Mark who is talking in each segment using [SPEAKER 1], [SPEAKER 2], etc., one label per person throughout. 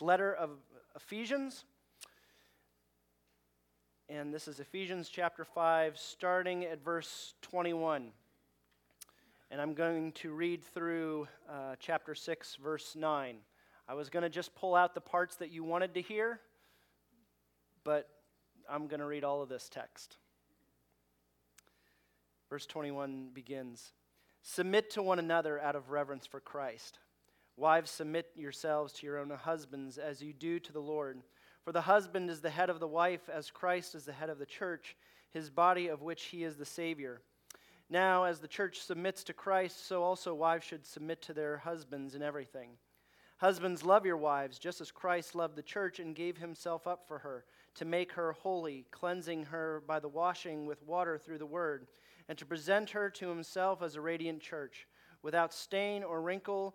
[SPEAKER 1] letter of Ephesians. And this is Ephesians chapter 5, starting at verse 21. And I'm going to read through uh, chapter 6, verse 9. I was going to just pull out the parts that you wanted to hear, but I'm going to read all of this text. Verse 21 begins Submit to one another out of reverence for Christ. Wives, submit yourselves to your own husbands as you do to the Lord. For the husband is the head of the wife, as Christ is the head of the church, his body of which he is the Savior. Now, as the church submits to Christ, so also wives should submit to their husbands in everything. Husbands, love your wives, just as Christ loved the church and gave himself up for her, to make her holy, cleansing her by the washing with water through the word, and to present her to himself as a radiant church, without stain or wrinkle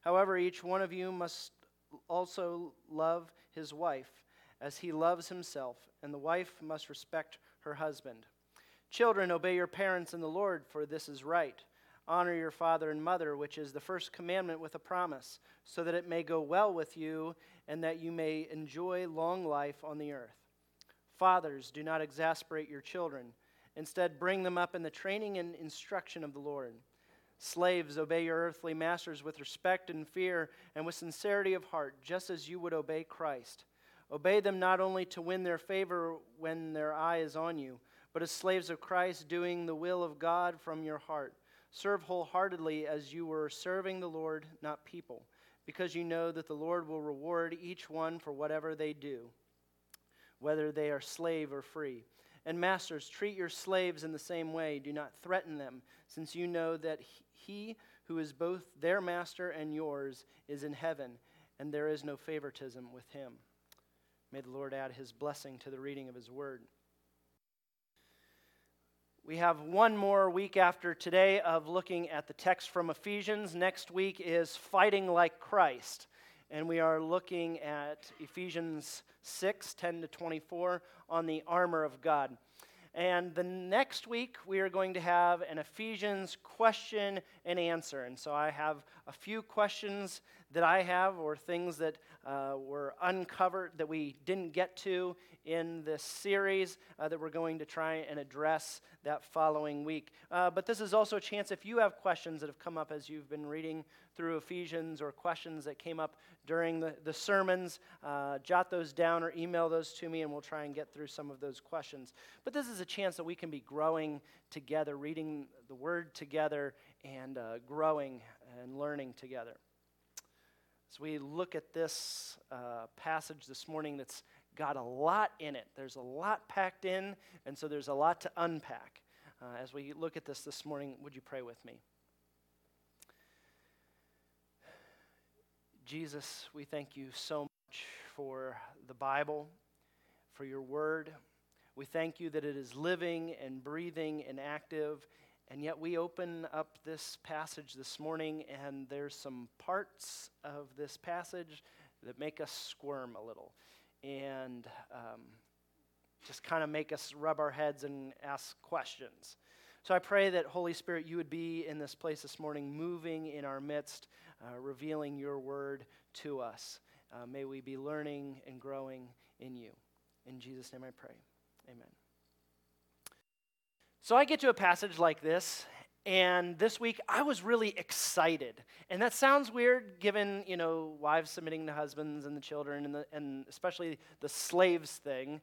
[SPEAKER 1] However, each one of you must also love his wife as he loves himself, and the wife must respect her husband. Children, obey your parents in the Lord, for this is right. Honor your father and mother, which is the first commandment with a promise, so that it may go well with you and that you may enjoy long life on the earth. Fathers, do not exasperate your children. Instead, bring them up in the training and instruction of the Lord. Slaves, obey your earthly masters with respect and fear and with sincerity of heart, just as you would obey Christ. Obey them not only to win their favor when their eye is on you, but as slaves of Christ, doing the will of God from your heart. Serve wholeheartedly as you were serving the Lord, not people, because you know that the Lord will reward each one for whatever they do, whether they are slave or free. And masters, treat your slaves in the same way. Do not threaten them, since you know that he who is both their master and yours is in heaven, and there is no favoritism with him. May the Lord add his blessing to the reading of his word. We have one more week after today of looking at the text from Ephesians. Next week is Fighting Like Christ. And we are looking at Ephesians 6 10 to 24 on the armor of God. And the next week, we are going to have an Ephesians question and answer. And so I have a few questions that I have, or things that uh, were uncovered that we didn't get to in this series uh, that we're going to try and address that following week. Uh, but this is also a chance if you have questions that have come up as you've been reading through Ephesians or questions that came up during the, the sermons, uh, jot those down or email those to me, and we'll try and get through some of those questions. But this is a chance that we can be growing together, reading the Word together, and uh, growing and learning together. As we look at this uh, passage this morning that's got a lot in it. There's a lot packed in, and so there's a lot to unpack. Uh, as we look at this this morning, would you pray with me? Jesus, we thank you so much for the Bible, for your word. We thank you that it is living and breathing and active. And yet, we open up this passage this morning, and there's some parts of this passage that make us squirm a little and um, just kind of make us rub our heads and ask questions. So I pray that, Holy Spirit, you would be in this place this morning, moving in our midst, uh, revealing your word to us. Uh, may we be learning and growing in you. In Jesus' name I pray. Amen. So I get to a passage like this, and this week I was really excited. And that sounds weird given, you know, wives submitting to husbands and the children and, the, and especially the slaves thing.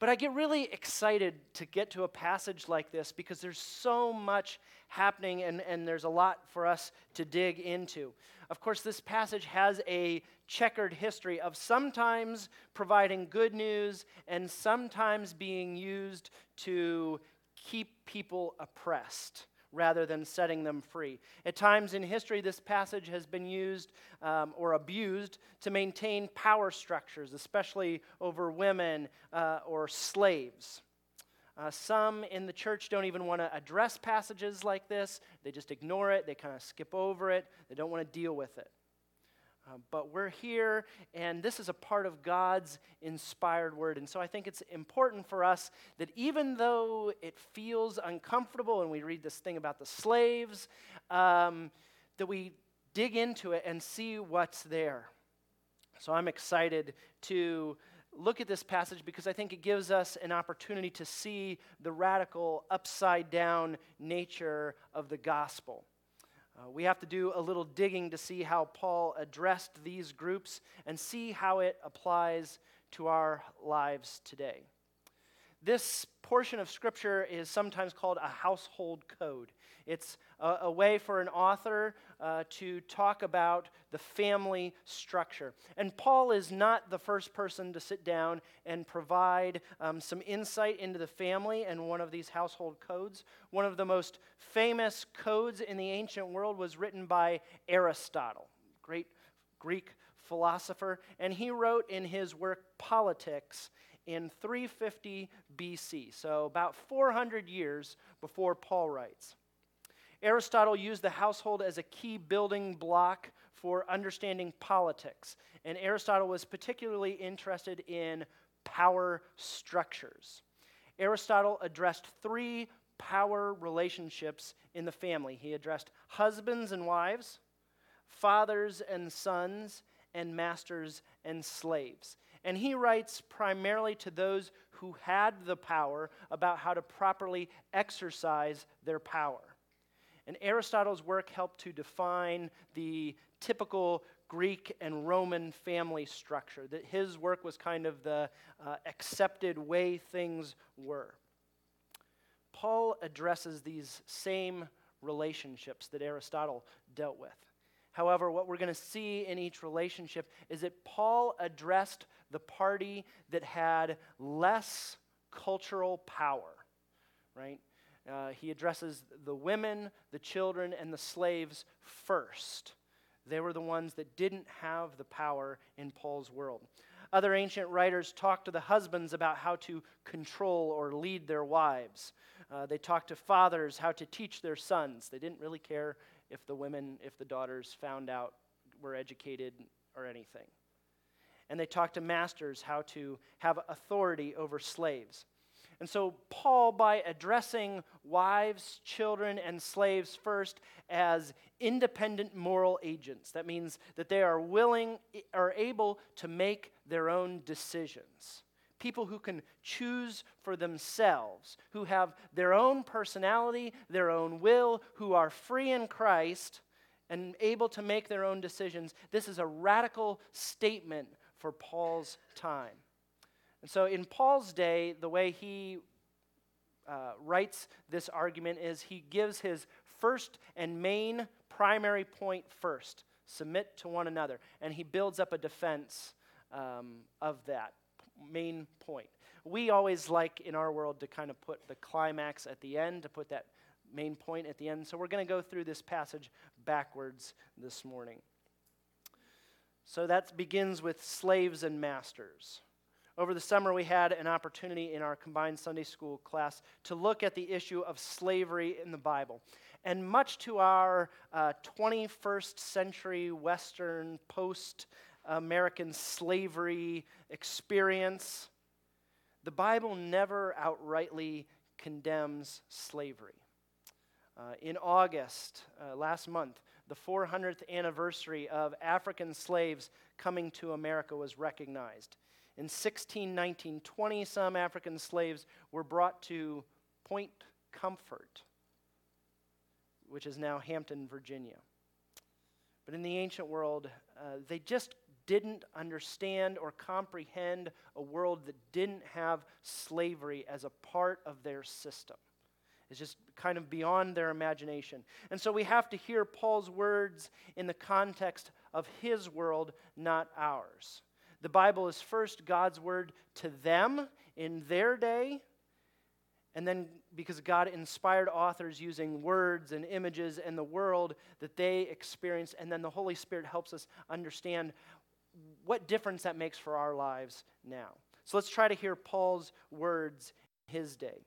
[SPEAKER 1] But I get really excited to get to a passage like this because there's so much happening and, and there's a lot for us to dig into. Of course, this passage has a checkered history of sometimes providing good news and sometimes being used to keep people oppressed rather than setting them free. At times in history, this passage has been used um, or abused to maintain power structures, especially over women uh, or slaves. Uh, some in the church don't even want to address passages like this. They just ignore it, they kind of skip over it, they don't want to deal with it. Uh, but we're here, and this is a part of God's inspired word. And so I think it's important for us that even though it feels uncomfortable, and we read this thing about the slaves, um, that we dig into it and see what's there. So I'm excited to look at this passage because I think it gives us an opportunity to see the radical, upside down nature of the gospel. Uh, we have to do a little digging to see how Paul addressed these groups and see how it applies to our lives today. This portion of Scripture is sometimes called a household code. It's a, a way for an author uh, to talk about the family structure. And Paul is not the first person to sit down and provide um, some insight into the family and one of these household codes. One of the most famous codes in the ancient world was written by Aristotle, great Greek philosopher, and he wrote in his work Politics in 350 BC, so about 400 years before Paul writes. Aristotle used the household as a key building block for understanding politics. And Aristotle was particularly interested in power structures. Aristotle addressed three power relationships in the family. He addressed husbands and wives, fathers and sons, and masters and slaves. And he writes primarily to those who had the power about how to properly exercise their power. And Aristotle's work helped to define the typical Greek and Roman family structure, that his work was kind of the uh, accepted way things were. Paul addresses these same relationships that Aristotle dealt with. However, what we're going to see in each relationship is that Paul addressed the party that had less cultural power, right? Uh, he addresses the women, the children, and the slaves first. They were the ones that didn't have the power in Paul's world. Other ancient writers talked to the husbands about how to control or lead their wives. Uh, they talked to fathers how to teach their sons. They didn't really care if the women, if the daughters found out, were educated, or anything. And they talked to masters how to have authority over slaves. And so, Paul, by addressing wives, children, and slaves first as independent moral agents, that means that they are willing, are able to make their own decisions. People who can choose for themselves, who have their own personality, their own will, who are free in Christ and able to make their own decisions. This is a radical statement for Paul's time. And so, in Paul's day, the way he uh, writes this argument is he gives his first and main primary point first submit to one another. And he builds up a defense um, of that main point. We always like in our world to kind of put the climax at the end, to put that main point at the end. So we're going to go through this passage backwards this morning. So that begins with slaves and masters. Over the summer, we had an opportunity in our combined Sunday school class to look at the issue of slavery in the Bible. And much to our uh, 21st century Western post American slavery experience, the Bible never outrightly condemns slavery. Uh, in August, uh, last month, the 400th anniversary of African slaves coming to America was recognized. In 1619, 20 some African slaves were brought to Point Comfort, which is now Hampton, Virginia. But in the ancient world, uh, they just didn't understand or comprehend a world that didn't have slavery as a part of their system. It's just kind of beyond their imagination. And so we have to hear Paul's words in the context of his world, not ours. The Bible is first God's word to them in their day, And then, because God inspired authors using words and images and the world that they experience, and then the Holy Spirit helps us understand what difference that makes for our lives now. So let's try to hear Paul's words in his day.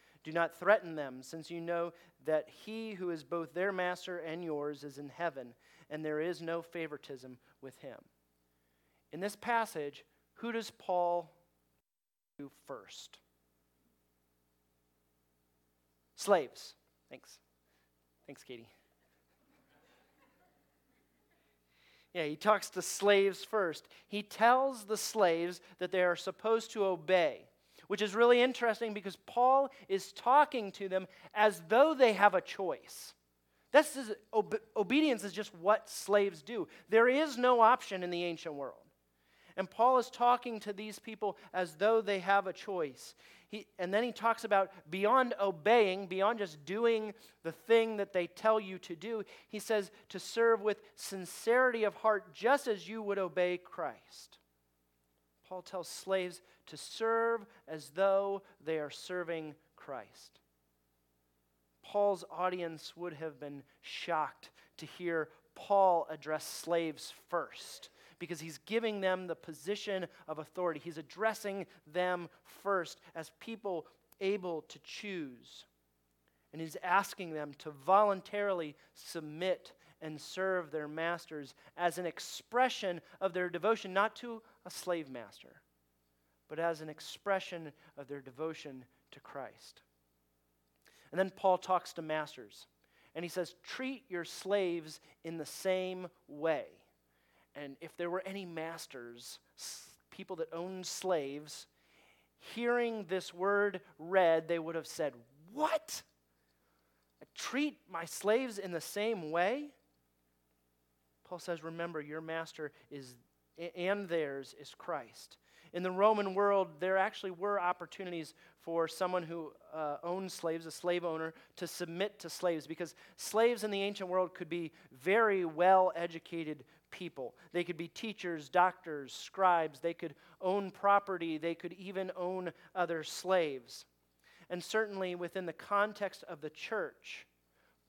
[SPEAKER 1] Do not threaten them, since you know that he who is both their master and yours is in heaven, and there is no favoritism with him. In this passage, who does Paul do first? Slaves. Thanks. Thanks, Katie. Yeah, he talks to slaves first. He tells the slaves that they are supposed to obey which is really interesting because Paul is talking to them as though they have a choice. This is, obe- obedience is just what slaves do. There is no option in the ancient world. And Paul is talking to these people as though they have a choice. He, and then he talks about beyond obeying, beyond just doing the thing that they tell you to do, he says to serve with sincerity of heart, just as you would obey Christ. Paul tells slaves to serve as though they are serving Christ. Paul's audience would have been shocked to hear Paul address slaves first because he's giving them the position of authority. He's addressing them first as people able to choose. And he's asking them to voluntarily submit and serve their masters as an expression of their devotion, not to a slave master, but as an expression of their devotion to Christ. And then Paul talks to masters, and he says, Treat your slaves in the same way. And if there were any masters, people that owned slaves, hearing this word read, they would have said, What? treat my slaves in the same way? Paul says, Remember, your master is and theirs is Christ. In the Roman world, there actually were opportunities for someone who uh, owned slaves, a slave owner, to submit to slaves because slaves in the ancient world could be very well educated people. They could be teachers, doctors, scribes, they could own property, they could even own other slaves. And certainly within the context of the church,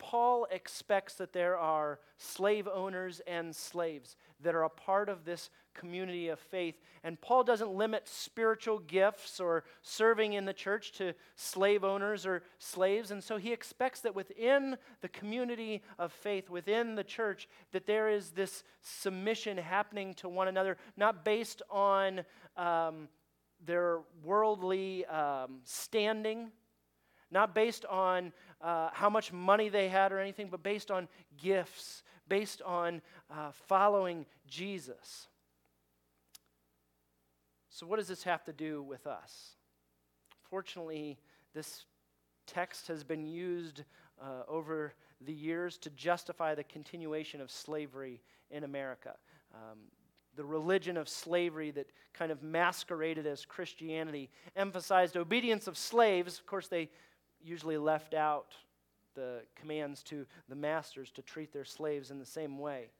[SPEAKER 1] Paul expects that there are slave owners and slaves that are a part of this community of faith. And Paul doesn't limit spiritual gifts or serving in the church to slave owners or slaves. And so he expects that within the community of faith, within the church, that there is this submission happening to one another, not based on um, their worldly um, standing not based on uh, how much money they had or anything, but based on gifts, based on uh, following Jesus. So, what does this have to do with us? Fortunately, this text has been used uh, over the years to justify the continuation of slavery in America. Um, the religion of slavery that kind of masqueraded as Christianity emphasized obedience of slaves. Of course, they usually left out the commands to the masters to treat their slaves in the same way.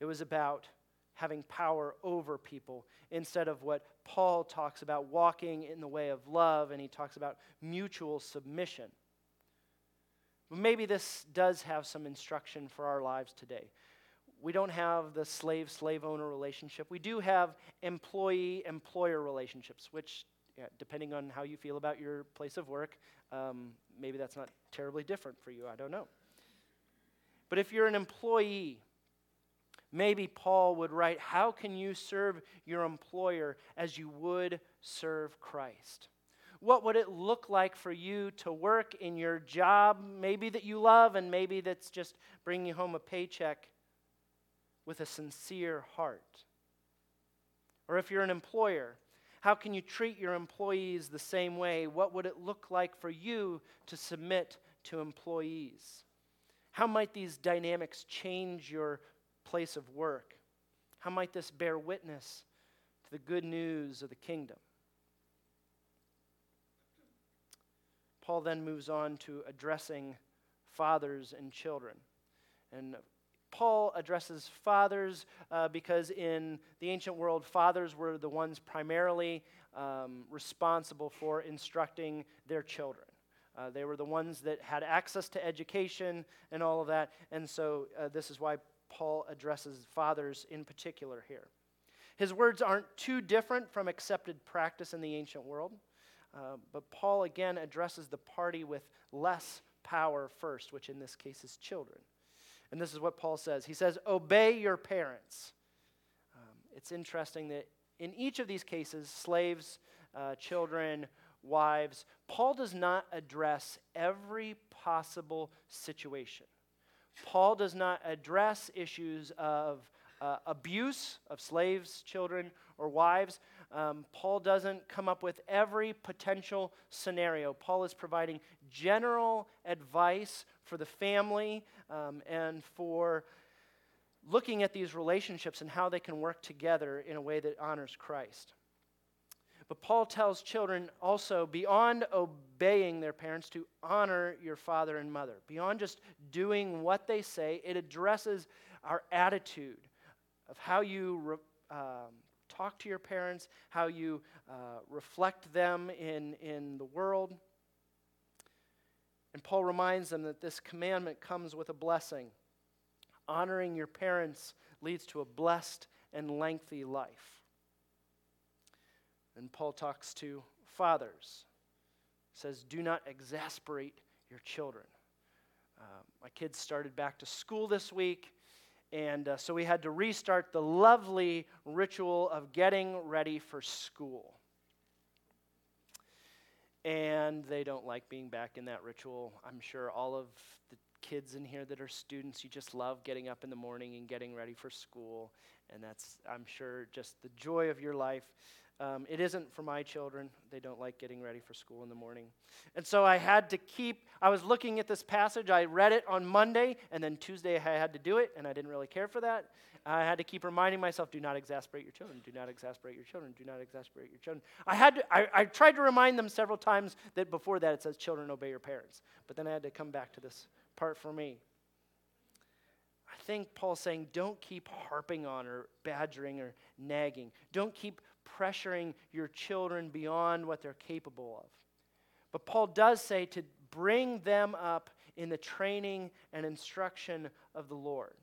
[SPEAKER 1] It was about having power over people instead of what Paul talks about walking in the way of love, and he talks about mutual submission. Maybe this does have some instruction for our lives today. We don't have the slave slave owner relationship. We do have employee employer relationships, which yeah, depending on how you feel about your place of work, um, maybe that's not terribly different for you. I don't know. But if you're an employee, maybe Paul would write, How can you serve your employer as you would serve Christ? What would it look like for you to work in your job, maybe that you love, and maybe that's just bringing home a paycheck with a sincere heart? Or if you're an employer, How can you treat your employees the same way? What would it look like for you to submit to employees? How might these dynamics change your place of work? How might this bear witness to the good news of the kingdom? Paul then moves on to addressing fathers and children. And Paul addresses fathers uh, because in the ancient world, fathers were the ones primarily um, responsible for instructing their children. Uh, they were the ones that had access to education and all of that. And so uh, this is why Paul addresses fathers in particular here. His words aren't too different from accepted practice in the ancient world, uh, but Paul again addresses the party with less power first, which in this case is children. And this is what Paul says He says, Obey your parents. Um, it's interesting that in each of these cases, slaves, uh, children, wives, Paul does not address every possible situation. Paul does not address issues of uh, abuse of slaves, children, or wives. Um, Paul doesn't come up with every potential scenario. Paul is providing general advice for the family um, and for looking at these relationships and how they can work together in a way that honors Christ. But Paul tells children also, beyond obeying their parents, to honor your father and mother. Beyond just doing what they say, it addresses our attitude of how you re, um, talk to your parents, how you uh, reflect them in, in the world. And Paul reminds them that this commandment comes with a blessing. Honoring your parents leads to a blessed and lengthy life. And Paul talks to fathers. He Says, Do not exasperate your children. Uh, my kids started back to school this week, and uh, so we had to restart the lovely ritual of getting ready for school. And they don't like being back in that ritual. I'm sure all of the kids in here that are students, you just love getting up in the morning and getting ready for school. And that's, I'm sure, just the joy of your life. Um, it isn't for my children. They don't like getting ready for school in the morning. And so I had to keep, I was looking at this passage. I read it on Monday, and then Tuesday I had to do it, and I didn't really care for that. I had to keep reminding myself do not exasperate your children, do not exasperate your children, do not exasperate your children. I, had to, I, I tried to remind them several times that before that it says, children, obey your parents. But then I had to come back to this part for me. I think Paul's saying don't keep harping on or badgering or nagging. Don't keep pressuring your children beyond what they're capable of. But Paul does say to bring them up in the training and instruction of the Lord.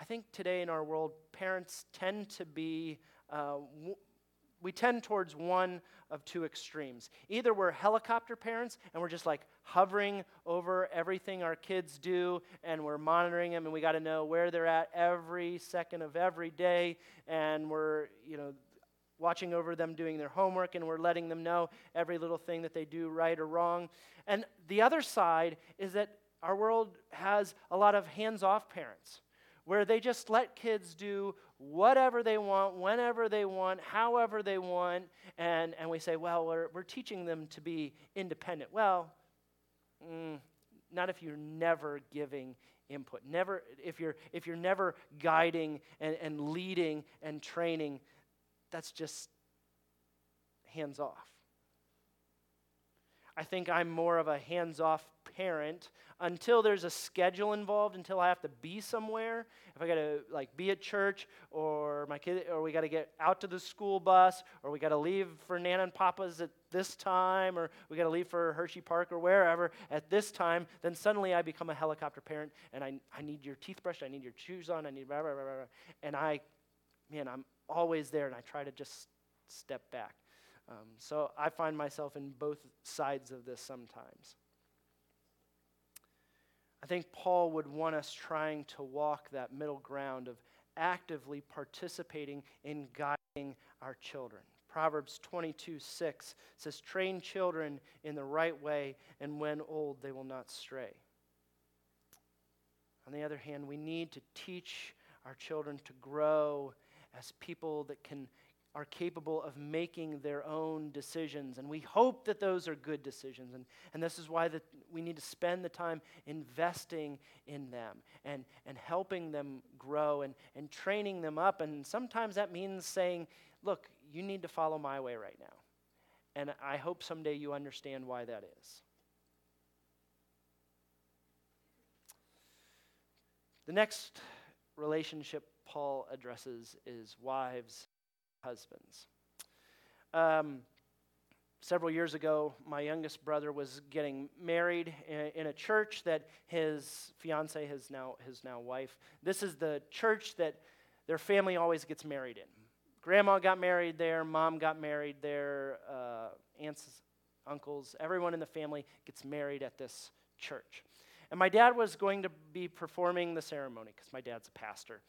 [SPEAKER 1] I think today in our world, parents tend to be, uh, w- we tend towards one of two extremes. Either we're helicopter parents and we're just like hovering over everything our kids do and we're monitoring them and we got to know where they're at every second of every day and we're, you know, watching over them doing their homework and we're letting them know every little thing that they do right or wrong. And the other side is that our world has a lot of hands off parents where they just let kids do whatever they want, whenever they want, however they want, and, and we say, well, we're, we're teaching them to be independent. Well, mm, not if you're never giving input. Never, if you're, if you're never guiding and, and leading and training that's just hands off. I think I'm more of a hands off parent until there's a schedule involved, until I have to be somewhere. If I got to like be at church or my kid or we got to get out to the school bus or we got to leave for Nana and Papa's at this time or we got to leave for Hershey Park or wherever at this time, then suddenly I become a helicopter parent and I, I need your teeth brushed, I need your shoes on, I need blah, blah, blah, blah. And I, man, I'm always there, and I try to just step back. Um, so I find myself in both sides of this sometimes. I think Paul would want us trying to walk that middle ground of actively participating in guiding our children. Proverbs 22 6 says, Train children in the right way, and when old, they will not stray. On the other hand, we need to teach our children to grow as people that can are capable of making their own decisions. And we hope that those are good decisions. And, and this is why the, we need to spend the time investing in them and, and helping them grow and, and training them up. And sometimes that means saying, look, you need to follow my way right now. And I hope someday you understand why that is. The next relationship Paul addresses is wives husbands. Um, several years ago, my youngest brother was getting married in, a church that his fiance, his now his now wife. This is the church that their family always gets married in. Grandma got married there, mom got married there, uh, aunts, uncles, everyone in the family gets married at this church. And my dad was going to be performing the ceremony because my dad's a pastor.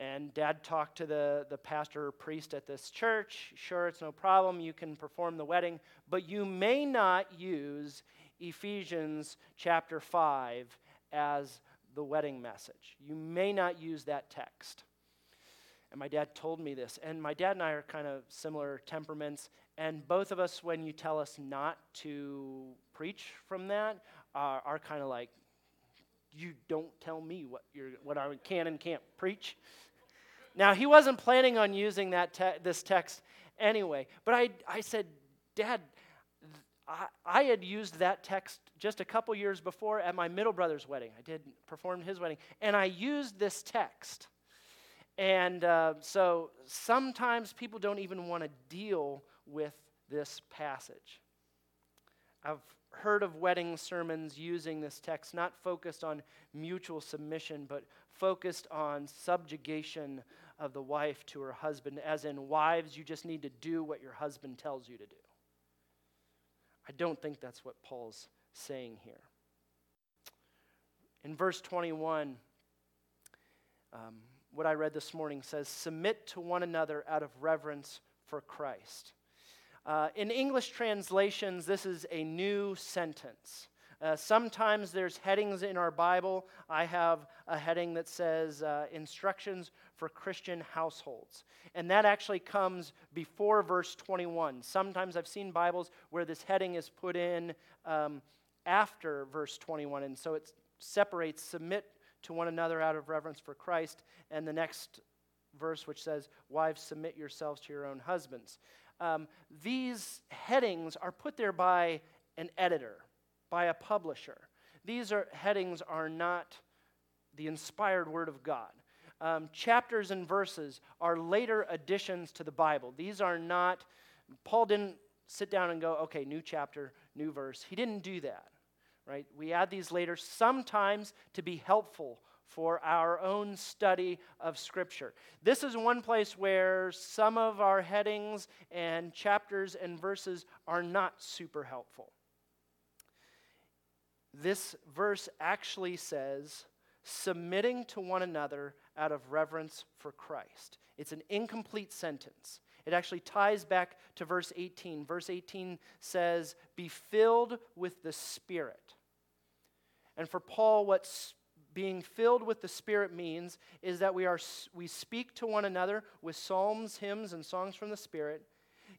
[SPEAKER 1] And dad talked to the, the pastor or priest at this church. Sure, it's no problem. You can perform the wedding, but you may not use Ephesians chapter 5 as the wedding message. You may not use that text. And my dad told me this. And my dad and I are kind of similar temperaments. And both of us, when you tell us not to preach from that, are, are kind of like, you don't tell me what, you're, what I can and can't preach. Now, he wasn't planning on using that te- this text anyway, but I, I said, Dad, I, I had used that text just a couple years before at my middle brother's wedding. I did perform his wedding, and I used this text. And uh, so sometimes people don't even want to deal with this passage. I've heard of wedding sermons using this text, not focused on mutual submission, but focused on subjugation of the wife to her husband, as in, wives, you just need to do what your husband tells you to do. I don't think that's what Paul's saying here. In verse 21, um, what I read this morning says, Submit to one another out of reverence for Christ. Uh, in English translations, this is a new sentence. Uh, sometimes there's headings in our Bible. I have a heading that says uh, instructions for Christian households. And that actually comes before verse 21. Sometimes I've seen Bibles where this heading is put in um, after verse 21. And so it separates submit to one another out of reverence for Christ, and the next verse, which says, Wives, submit yourselves to your own husbands. Um, these headings are put there by an editor by a publisher. These are, headings are not the inspired Word of God. Um, chapters and verses are later additions to the Bible. These are not, Paul didn't sit down and go, okay, new chapter, new verse. He didn't do that, right? We add these later, sometimes to be helpful for our own study of Scripture. This is one place where some of our headings and chapters and verses are not super helpful. This verse actually says, submitting to one another out of reverence for Christ. It's an incomplete sentence. It actually ties back to verse 18. Verse 18 says, Be filled with the Spirit. And for Paul, what being filled with the Spirit means is that we, are, we speak to one another with psalms, hymns, and songs from the Spirit,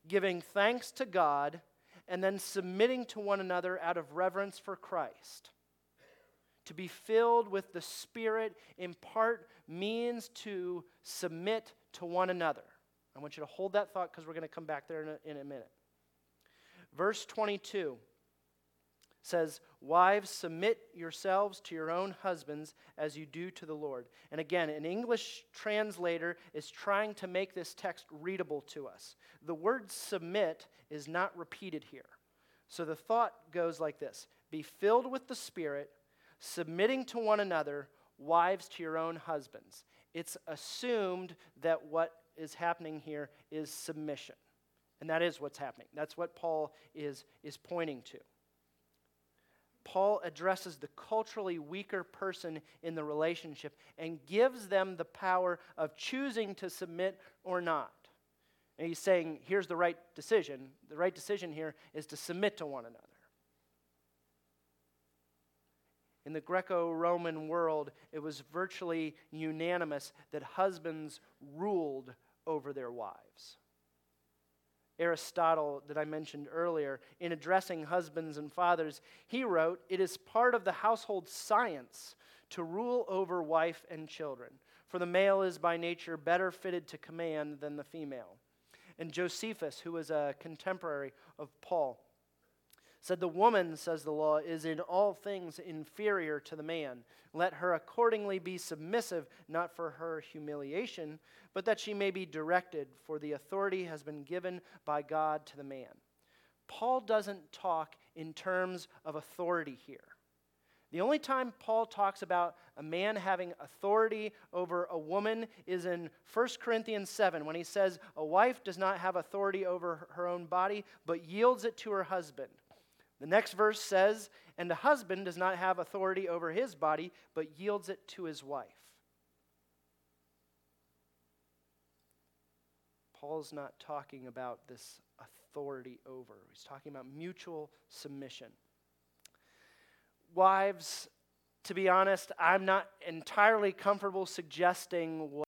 [SPEAKER 1] giving thanks to God and then submitting to one another out of reverence for Christ. To be filled with the Spirit in part means to submit to one another. I want you to hold that thought because we're going to come back there in a, in a minute. Verse 22 says, Wives, submit yourselves to your own husbands as you do to the Lord. And again, an English translator is trying to make this text readable to us. The word submit is not repeated here. So the thought goes like this Be filled with the Spirit, submitting to one another, wives to your own husbands. It's assumed that what is happening here is submission. And that is what's happening. That's what Paul is, is pointing to. Paul addresses the culturally weaker person in the relationship and gives them the power of choosing to submit or not. And he's saying, here's the right decision. The right decision here is to submit to one another. In the Greco Roman world, it was virtually unanimous that husbands ruled over their wives. Aristotle, that I mentioned earlier, in addressing husbands and fathers, he wrote, It is part of the household science to rule over wife and children, for the male is by nature better fitted to command than the female. And Josephus, who was a contemporary of Paul, said, The woman, says the law, is in all things inferior to the man. Let her accordingly be submissive, not for her humiliation, but that she may be directed, for the authority has been given by God to the man. Paul doesn't talk in terms of authority here. The only time Paul talks about a man having authority over a woman is in 1 Corinthians 7 when he says, A wife does not have authority over her own body, but yields it to her husband. The next verse says, And the husband does not have authority over his body, but yields it to his wife. Paul's not talking about this authority over, he's talking about mutual submission. Wives, to be honest, I'm not entirely comfortable suggesting what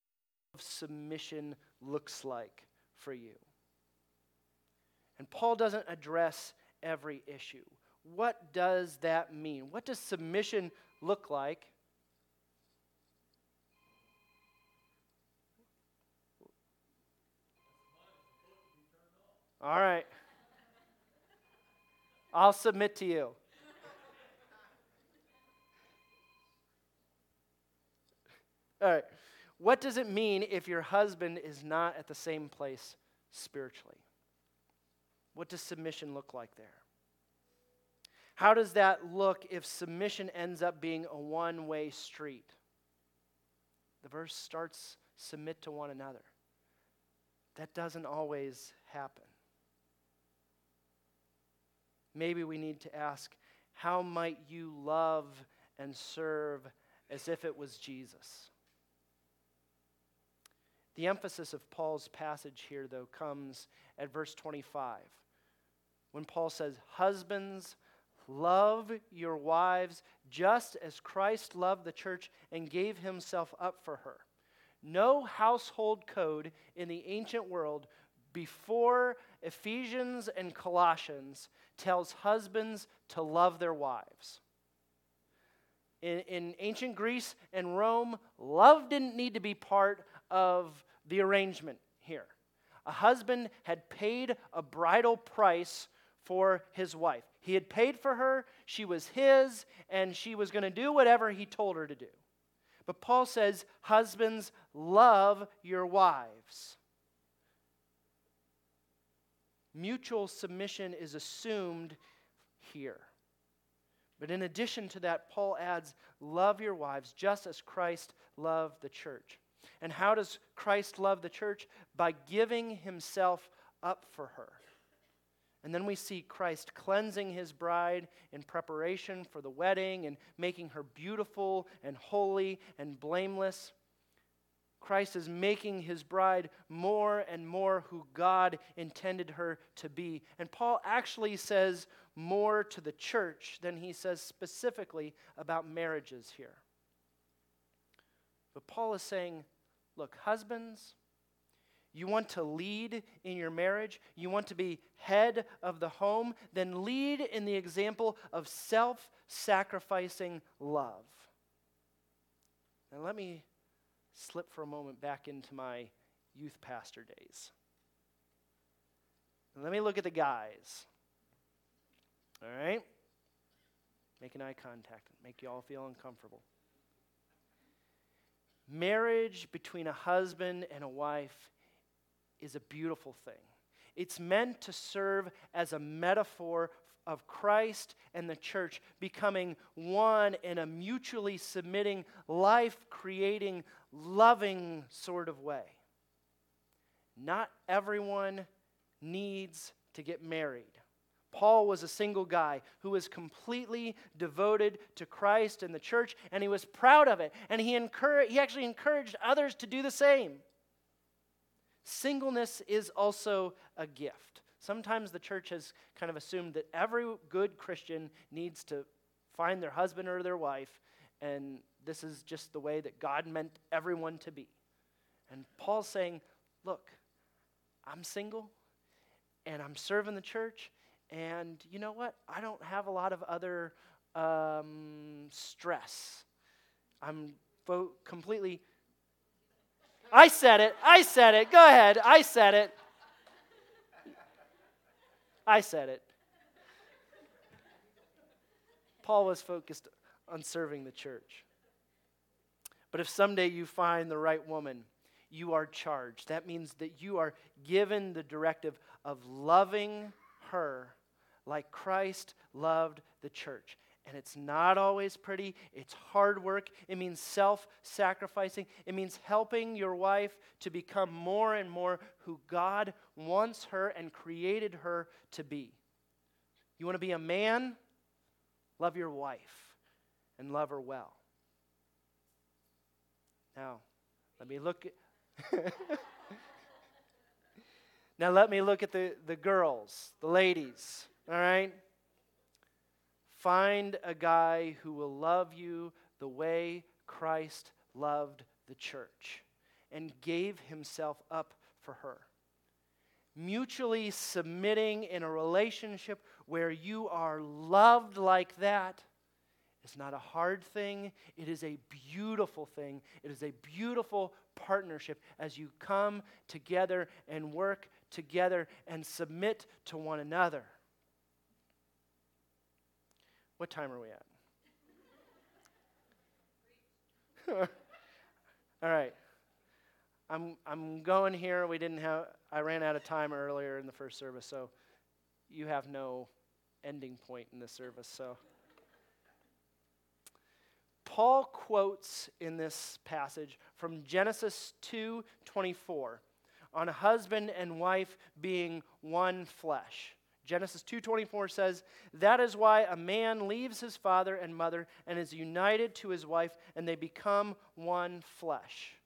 [SPEAKER 1] submission looks like for you. And Paul doesn't address every issue. What does that mean? What does submission look like? All right. I'll submit to you. All right. What does it mean if your husband is not at the same place spiritually? What does submission look like there? How does that look if submission ends up being a one way street? The verse starts submit to one another. That doesn't always happen. Maybe we need to ask how might you love and serve as if it was Jesus? The emphasis of Paul's passage here, though, comes at verse 25 when Paul says, Husbands, love your wives just as Christ loved the church and gave himself up for her. No household code in the ancient world before Ephesians and Colossians tells husbands to love their wives. In, in ancient Greece and Rome, love didn't need to be part of the arrangement here. A husband had paid a bridal price for his wife. He had paid for her, she was his, and she was going to do whatever he told her to do. But Paul says, Husbands, love your wives. Mutual submission is assumed here. But in addition to that, Paul adds, Love your wives just as Christ loved the church. And how does Christ love the church? By giving himself up for her. And then we see Christ cleansing his bride in preparation for the wedding and making her beautiful and holy and blameless. Christ is making his bride more and more who God intended her to be. And Paul actually says more to the church than he says specifically about marriages here. But Paul is saying, look, husbands, you want to lead in your marriage, you want to be head of the home, then lead in the example of self sacrificing love. Now, let me slip for a moment back into my youth pastor days. Let me look at the guys. All right? Making eye contact, make you all feel uncomfortable. Marriage between a husband and a wife is a beautiful thing. It's meant to serve as a metaphor of Christ and the church becoming one in a mutually submitting, life creating, loving sort of way. Not everyone needs to get married. Paul was a single guy who was completely devoted to Christ and the church, and he was proud of it. And he, encouraged, he actually encouraged others to do the same. Singleness is also a gift. Sometimes the church has kind of assumed that every good Christian needs to find their husband or their wife, and this is just the way that God meant everyone to be. And Paul's saying, Look, I'm single, and I'm serving the church, and you know what? I don't have a lot of other um, stress. I'm fo- completely. I said it. I said it. Go ahead. I said it. I said it. Paul was focused on serving the church. But if someday you find the right woman, you are charged. That means that you are given the directive of loving her like Christ loved the church. And it's not always pretty. It's hard work. It means self sacrificing. It means helping your wife to become more and more who God wants her and created her to be. You want to be a man? Love your wife and love her well. Now, let me look at. now, let me look at the, the girls, the ladies, all right? Find a guy who will love you the way Christ loved the church and gave himself up for her. Mutually submitting in a relationship where you are loved like that is not a hard thing. It is a beautiful thing. It is a beautiful partnership as you come together and work together and submit to one another. What time are we at? All right. I'm, I'm going here. We didn't have, I ran out of time earlier in the first service, so you have no ending point in this service, so. Paul quotes in this passage from Genesis 2:24 on a husband and wife being one flesh. Genesis 2:24 says, "That is why a man leaves his father and mother and is united to his wife and they become one flesh."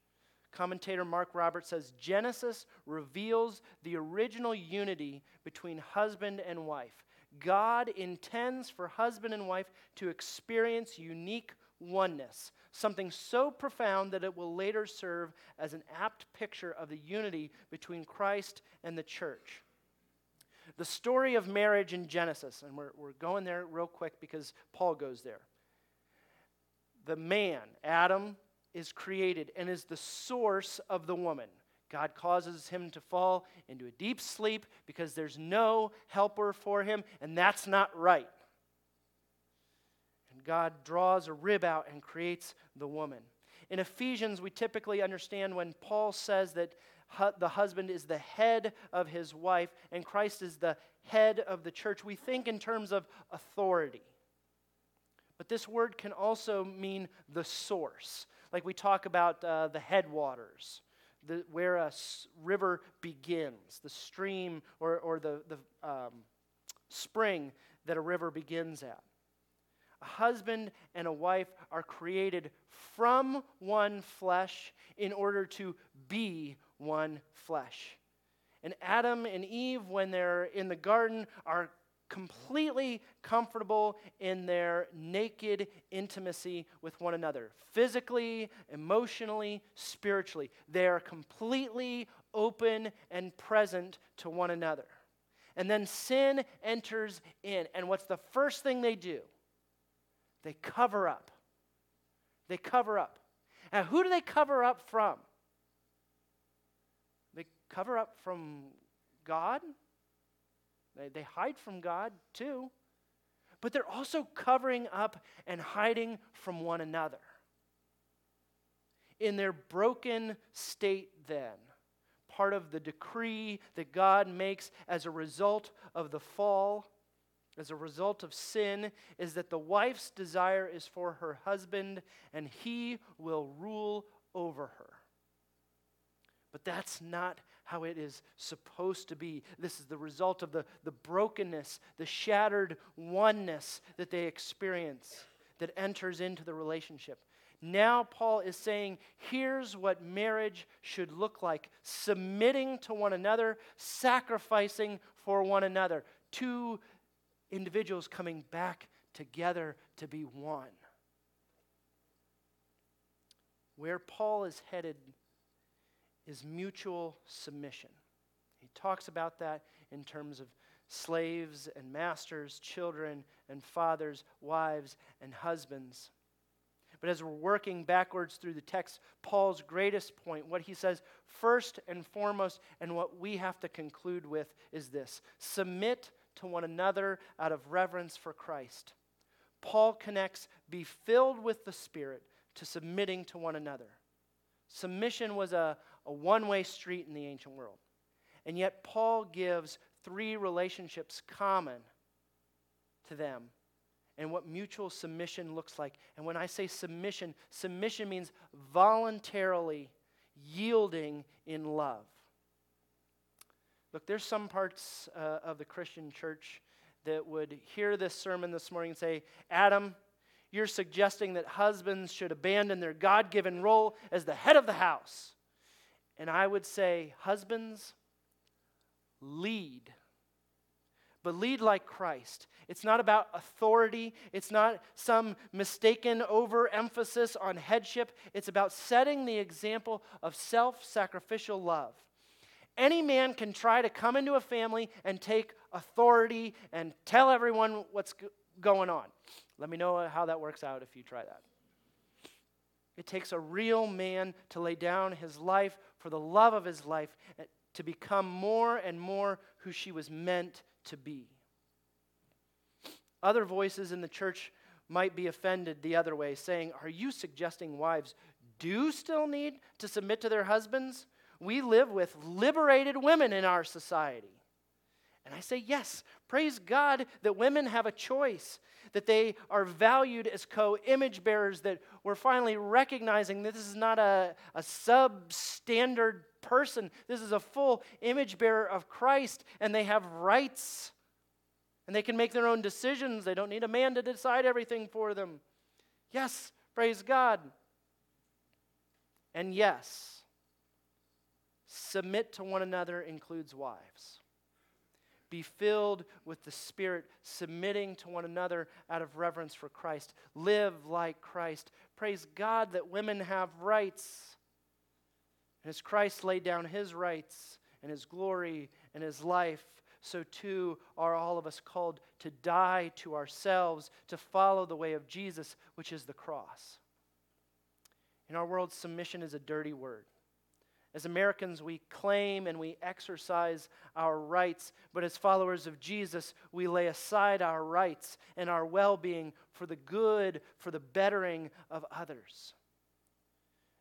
[SPEAKER 1] Commentator Mark Roberts says Genesis reveals the original unity between husband and wife. God intends for husband and wife to experience unique oneness, something so profound that it will later serve as an apt picture of the unity between Christ and the church. The story of marriage in Genesis, and we're, we're going there real quick because Paul goes there. The man, Adam, is created and is the source of the woman. God causes him to fall into a deep sleep because there's no helper for him, and that's not right. And God draws a rib out and creates the woman. In Ephesians, we typically understand when Paul says that the husband is the head of his wife and Christ is the head of the church, we think in terms of authority. But this word can also mean the source. Like we talk about uh, the headwaters, the, where a s- river begins, the stream or, or the, the um, spring that a river begins at. A husband and a wife are created from one flesh in order to be one flesh. And Adam and Eve, when they're in the garden, are completely comfortable in their naked intimacy with one another physically, emotionally, spiritually. They are completely open and present to one another. And then sin enters in. And what's the first thing they do? They cover up. They cover up. And who do they cover up from? Cover up from God. They, they hide from God too. But they're also covering up and hiding from one another. In their broken state, then, part of the decree that God makes as a result of the fall as a result of sin is that the wife's desire is for her husband and he will rule over her. But that's not how it is supposed to be. This is the result of the, the brokenness, the shattered oneness that they experience that enters into the relationship. Now, Paul is saying, here's what marriage should look like submitting to one another, sacrificing for one another. Two individuals coming back together to be one. Where Paul is headed is mutual submission. He talks about that in terms of slaves and masters, children and fathers, wives and husbands. But as we're working backwards through the text, Paul's greatest point, what he says first and foremost, and what we have to conclude with is this submit to one another out of reverence for Christ. Paul connects be filled with the Spirit to submitting to one another. Submission was a, a one way street in the ancient world. And yet, Paul gives three relationships common to them and what mutual submission looks like. And when I say submission, submission means voluntarily yielding in love. Look, there's some parts uh, of the Christian church that would hear this sermon this morning and say, Adam, you're suggesting that husbands should abandon their God given role as the head of the house. And I would say, husbands, lead but lead like Christ. It's not about authority, it's not some mistaken overemphasis on headship. It's about setting the example of self sacrificial love. Any man can try to come into a family and take authority and tell everyone what's going on. Let me know how that works out if you try that. It takes a real man to lay down his life for the love of his life eh, to become more and more who she was meant to be. Other voices in the church might be offended the other way, saying, Are you suggesting wives do still need to submit to their husbands? We live with liberated women in our society. And I say, yes, praise God that women have a choice, that they are valued as co image bearers, that we're finally recognizing that this is not a, a substandard person. This is a full image bearer of Christ, and they have rights. And they can make their own decisions. They don't need a man to decide everything for them. Yes, praise God. And yes, submit to one another includes wives. Be filled with the Spirit, submitting to one another out of reverence for Christ. Live like Christ. Praise God that women have rights. As Christ laid down his rights and his glory and his life, so too are all of us called to die to ourselves, to follow the way of Jesus, which is the cross. In our world, submission is a dirty word. As Americans, we claim and we exercise our rights, but as followers of Jesus, we lay aside our rights and our well being for the good, for the bettering of others.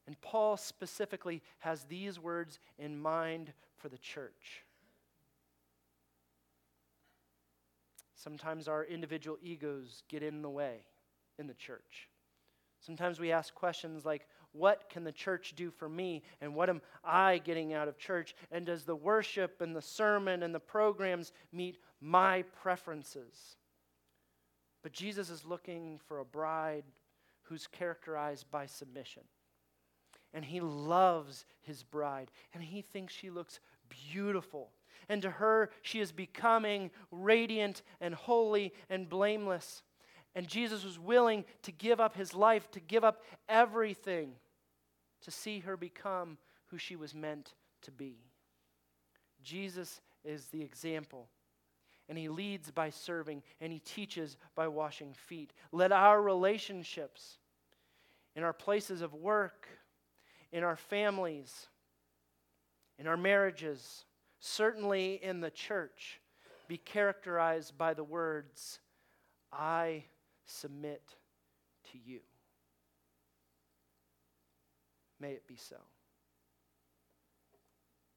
[SPEAKER 1] And Paul specifically has these words in mind for the church. Sometimes our individual egos get in the way in the church. Sometimes we ask questions like, What can the church do for me? And what am I getting out of church? And does the worship and the sermon and the programs meet my preferences? But Jesus is looking for a bride who's characterized by submission and he loves his bride, and he thinks she looks beautiful. And to her, she is becoming radiant and holy and blameless. And Jesus was willing to give up his life, to give up everything to see her become who she was meant to be. Jesus is the example. And he leads by serving, and he teaches by washing feet. Let our relationships in our places of work, in our families, in our marriages, certainly in the church, be characterized by the words, I submit to you. May it be so.